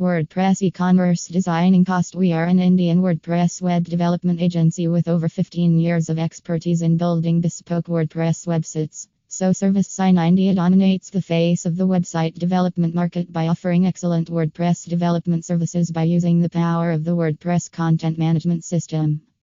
WordPress e-commerce designing cost We are an Indian WordPress web development agency with over 15 years of expertise in building bespoke WordPress websites. SEO Services in India dominates the face of the website development market by offering excellent WordPress development services by using the power of the WordPress content management system.